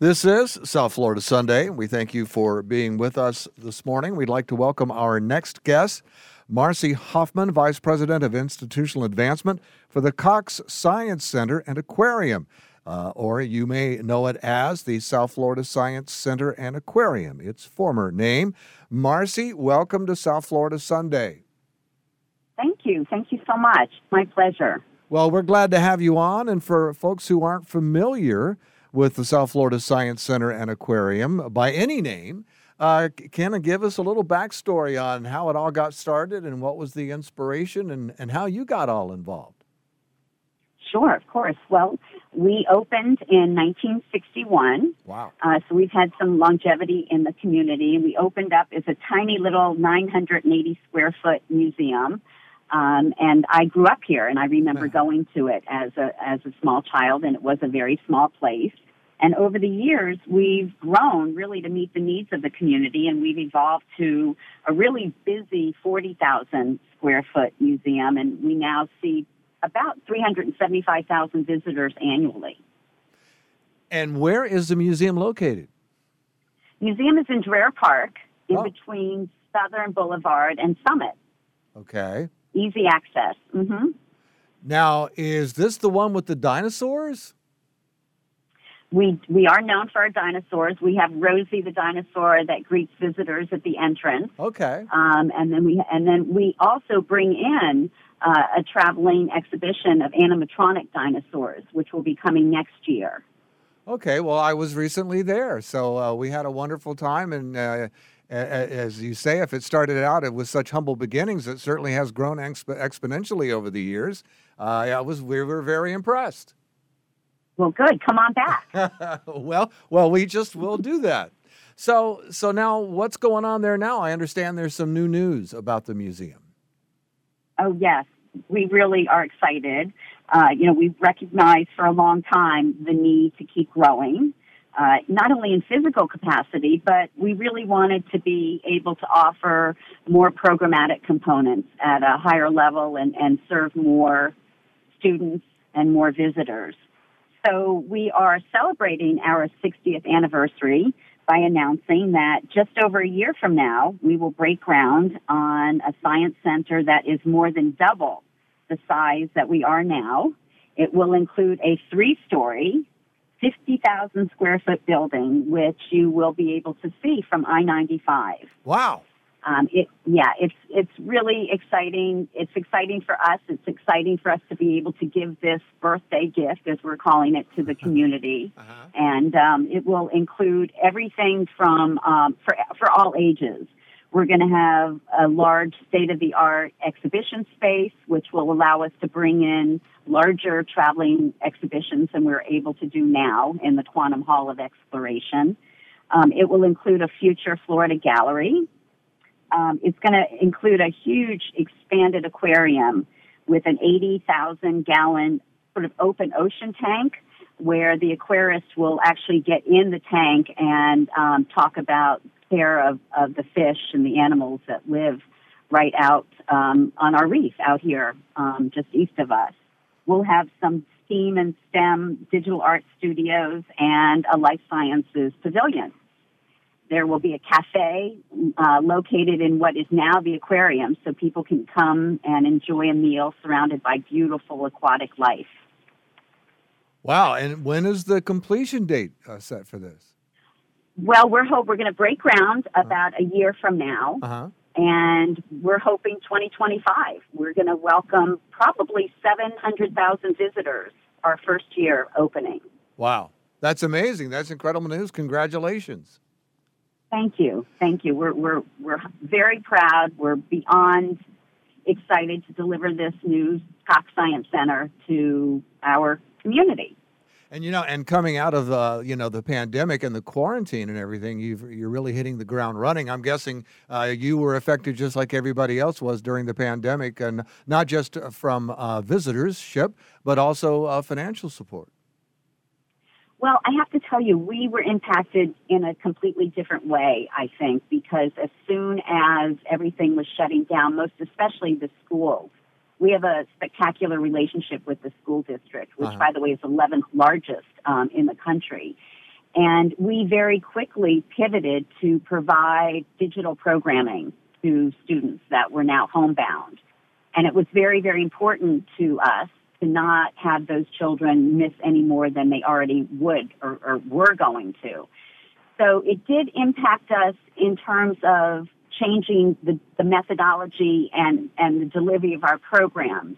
This is South Florida Sunday. We thank you for being with us this morning. We'd like to welcome our next guest, Marcy Hoffman, Vice President of Institutional Advancement for the Cox Science Center and Aquarium, uh, or you may know it as the South Florida Science Center and Aquarium, its former name. Marcy, welcome to South Florida Sunday. Thank you. Thank you so much. My pleasure. Well, we're glad to have you on. And for folks who aren't familiar, with the South Florida Science Center and Aquarium by any name. Uh, can you give us a little backstory on how it all got started and what was the inspiration and, and how you got all involved? Sure, of course. Well, we opened in 1961. Wow. Uh, so we've had some longevity in the community. We opened up as a tiny little 980 square foot museum. Um, and I grew up here, and I remember going to it as a as a small child, and it was a very small place. And over the years, we've grown really to meet the needs of the community, and we've evolved to a really busy 40,000 square foot museum, and we now see about 375,000 visitors annually. And where is the museum located? Museum is in Dreher Park, in oh. between Southern Boulevard and Summit. Okay. Easy access. Mm-hmm. Now, is this the one with the dinosaurs? We we are known for our dinosaurs. We have Rosie the dinosaur that greets visitors at the entrance. Okay. Um, and then we and then we also bring in uh, a traveling exhibition of animatronic dinosaurs, which will be coming next year. Okay. Well, I was recently there, so uh, we had a wonderful time, and uh, as you say, if it started out it with such humble beginnings, it certainly has grown exp- exponentially over the years. Uh, I was we were very impressed. Well, good. Come on back. well, well, we just will do that. So, so now what's going on there now? I understand there's some new news about the museum. Oh yes, we really are excited. Uh, you know, we've recognized for a long time the need to keep growing, uh, not only in physical capacity, but we really wanted to be able to offer more programmatic components at a higher level and, and serve more students and more visitors. So we are celebrating our 60th anniversary by announcing that just over a year from now, we will break ground on a science center that is more than double the size that we are now. It will include a three story, 50,000 square foot building, which you will be able to see from I 95. Wow. Um, it, yeah, it's it's really exciting. It's exciting for us. It's exciting for us to be able to give this birthday gift, as we're calling it, to the community, uh-huh. and um, it will include everything from um, for for all ages. We're going to have a large state of the art exhibition space, which will allow us to bring in larger traveling exhibitions than we're able to do now in the Quantum Hall of Exploration. Um, it will include a future Florida gallery um, it's going to include a huge expanded aquarium with an 80,000 gallon sort of open ocean tank where the aquarist will actually get in the tank and um, talk about care of, of the fish and the animals that live right out um, on our reef out here um, just east of us. We'll have some STEAM and STEM digital art studios and a life sciences pavilion. There will be a cafe uh, located in what is now the aquarium, so people can come and enjoy a meal surrounded by beautiful aquatic life. Wow! And when is the completion date uh, set for this? Well, we're hope we're going to break ground uh-huh. about uh-huh. a year from now, uh-huh. and we're hoping 2025. We're going to welcome probably 700,000 visitors our first year opening. Wow, that's amazing! That's incredible news. Congratulations. Thank you. Thank you. We're, we're, we're very proud. We're beyond excited to deliver this new Cox Science Center to our community. And you know, and coming out of uh, you know the pandemic and the quarantine and everything, you are really hitting the ground running. I'm guessing uh, you were affected just like everybody else was during the pandemic, and not just from uh, visitorship, but also uh, financial support. Well, I have to tell you, we were impacted in a completely different way, I think, because as soon as everything was shutting down, most especially the schools, we have a spectacular relationship with the school district, which, uh-huh. by the way, is the 11th largest um, in the country. And we very quickly pivoted to provide digital programming to students that were now homebound. And it was very, very important to us to not have those children miss any more than they already would or, or were going to. So it did impact us in terms of changing the, the methodology and, and the delivery of our programs.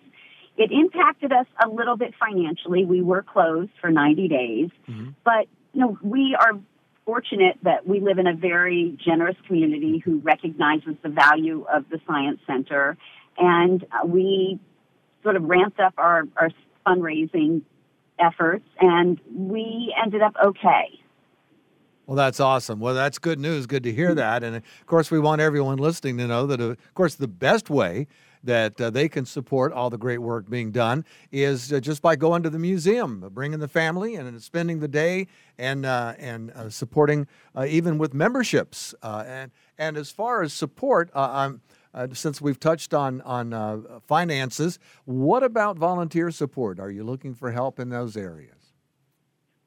It impacted us a little bit financially. We were closed for 90 days, mm-hmm. but you know, we are fortunate that we live in a very generous community who recognizes the value of the Science Center, and we sort of ramped up our, our fundraising efforts, and we ended up okay. Well, that's awesome. Well, that's good news. Good to hear that. And of course, we want everyone listening to know that, uh, of course, the best way that uh, they can support all the great work being done is uh, just by going to the museum, bringing the family and spending the day and uh, and uh, supporting uh, even with memberships. and and as far as support, I'm uh, since we've touched on on uh, finances, what about volunteer support? Are you looking for help in those areas?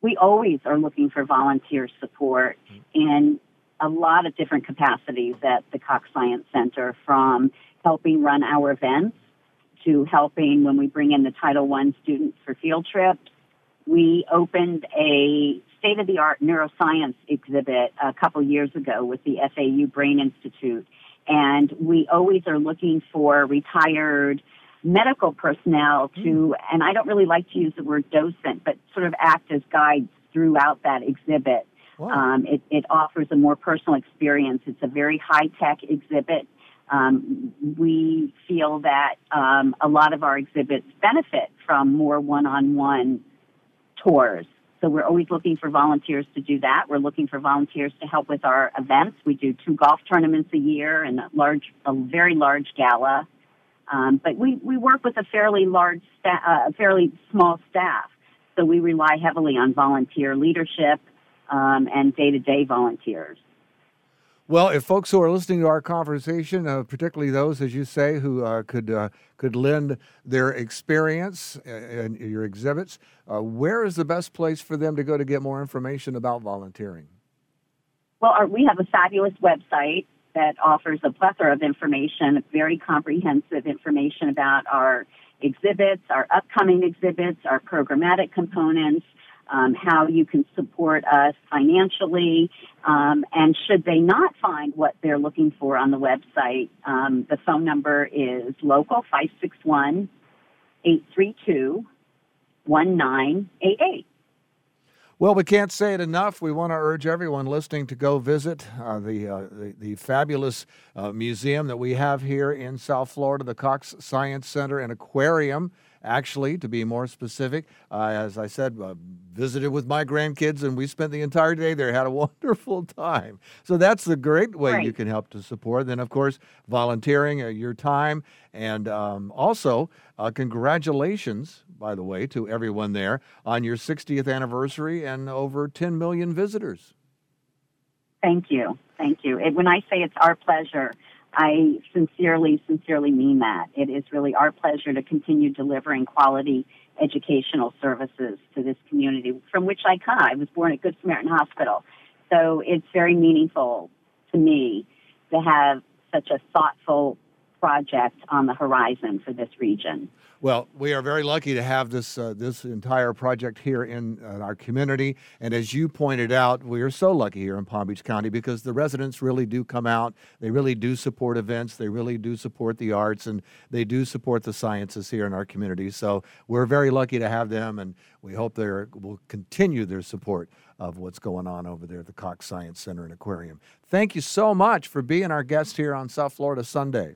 We always are looking for volunteer support mm-hmm. in a lot of different capacities at the Cox Science Center, from helping run our events to helping when we bring in the Title I students for field trips. We opened a state of the art neuroscience exhibit a couple years ago with the FAU Brain Institute and we always are looking for retired medical personnel to, mm. and I don't really like to use the word docent, but sort of act as guides throughout that exhibit. Wow. Um, it, it, offers a more personal experience. It's a very high tech exhibit. Um, we feel that um, a lot of our exhibits benefit from more one on one tours so we're always looking for volunteers to do that. We're looking for volunteers to help with our events. We do two golf tournaments a year and a large, a very large gala. Um, but we, we work with a fairly large, sta- uh, fairly small staff. So we rely heavily on volunteer leadership um, and day-to-day volunteers. Well, if folks who are listening to our conversation, uh, particularly those, as you say, who uh, could uh, could lend their experience and your exhibits, uh, where is the best place for them to go to get more information about volunteering? Well, our, we have a fabulous website that offers a plethora of information, very comprehensive information about our exhibits, our upcoming exhibits, our programmatic components um, how you can support us financially. Um, and should they not find what they're looking for on the website, um, the phone number is local 561 832 1988. Well, we can't say it enough. We want to urge everyone listening to go visit uh, the, uh, the, the fabulous uh, museum that we have here in South Florida, the Cox Science Center and Aquarium actually, to be more specific. Uh, as I said, uh, visited with my grandkids and we spent the entire day there, had a wonderful time. So that's the great way right. you can help to support. Then, of course, volunteering uh, your time. And um, also, uh, congratulations, by the way, to everyone there on your 60th anniversary and over 10 million visitors. Thank you. Thank you. It, when I say it's our pleasure, I sincerely, sincerely mean that. It is really our pleasure to continue delivering quality educational services to this community from which I come. I was born at Good Samaritan Hospital. So it's very meaningful to me to have such a thoughtful project on the horizon for this region. Well, we are very lucky to have this uh, this entire project here in uh, our community, and as you pointed out, we are so lucky here in Palm Beach County because the residents really do come out. They really do support events. They really do support the arts, and they do support the sciences here in our community. So we're very lucky to have them, and we hope they will continue their support of what's going on over there at the Cox Science Center and Aquarium. Thank you so much for being our guest here on South Florida Sunday.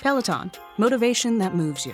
Peloton, motivation that moves you.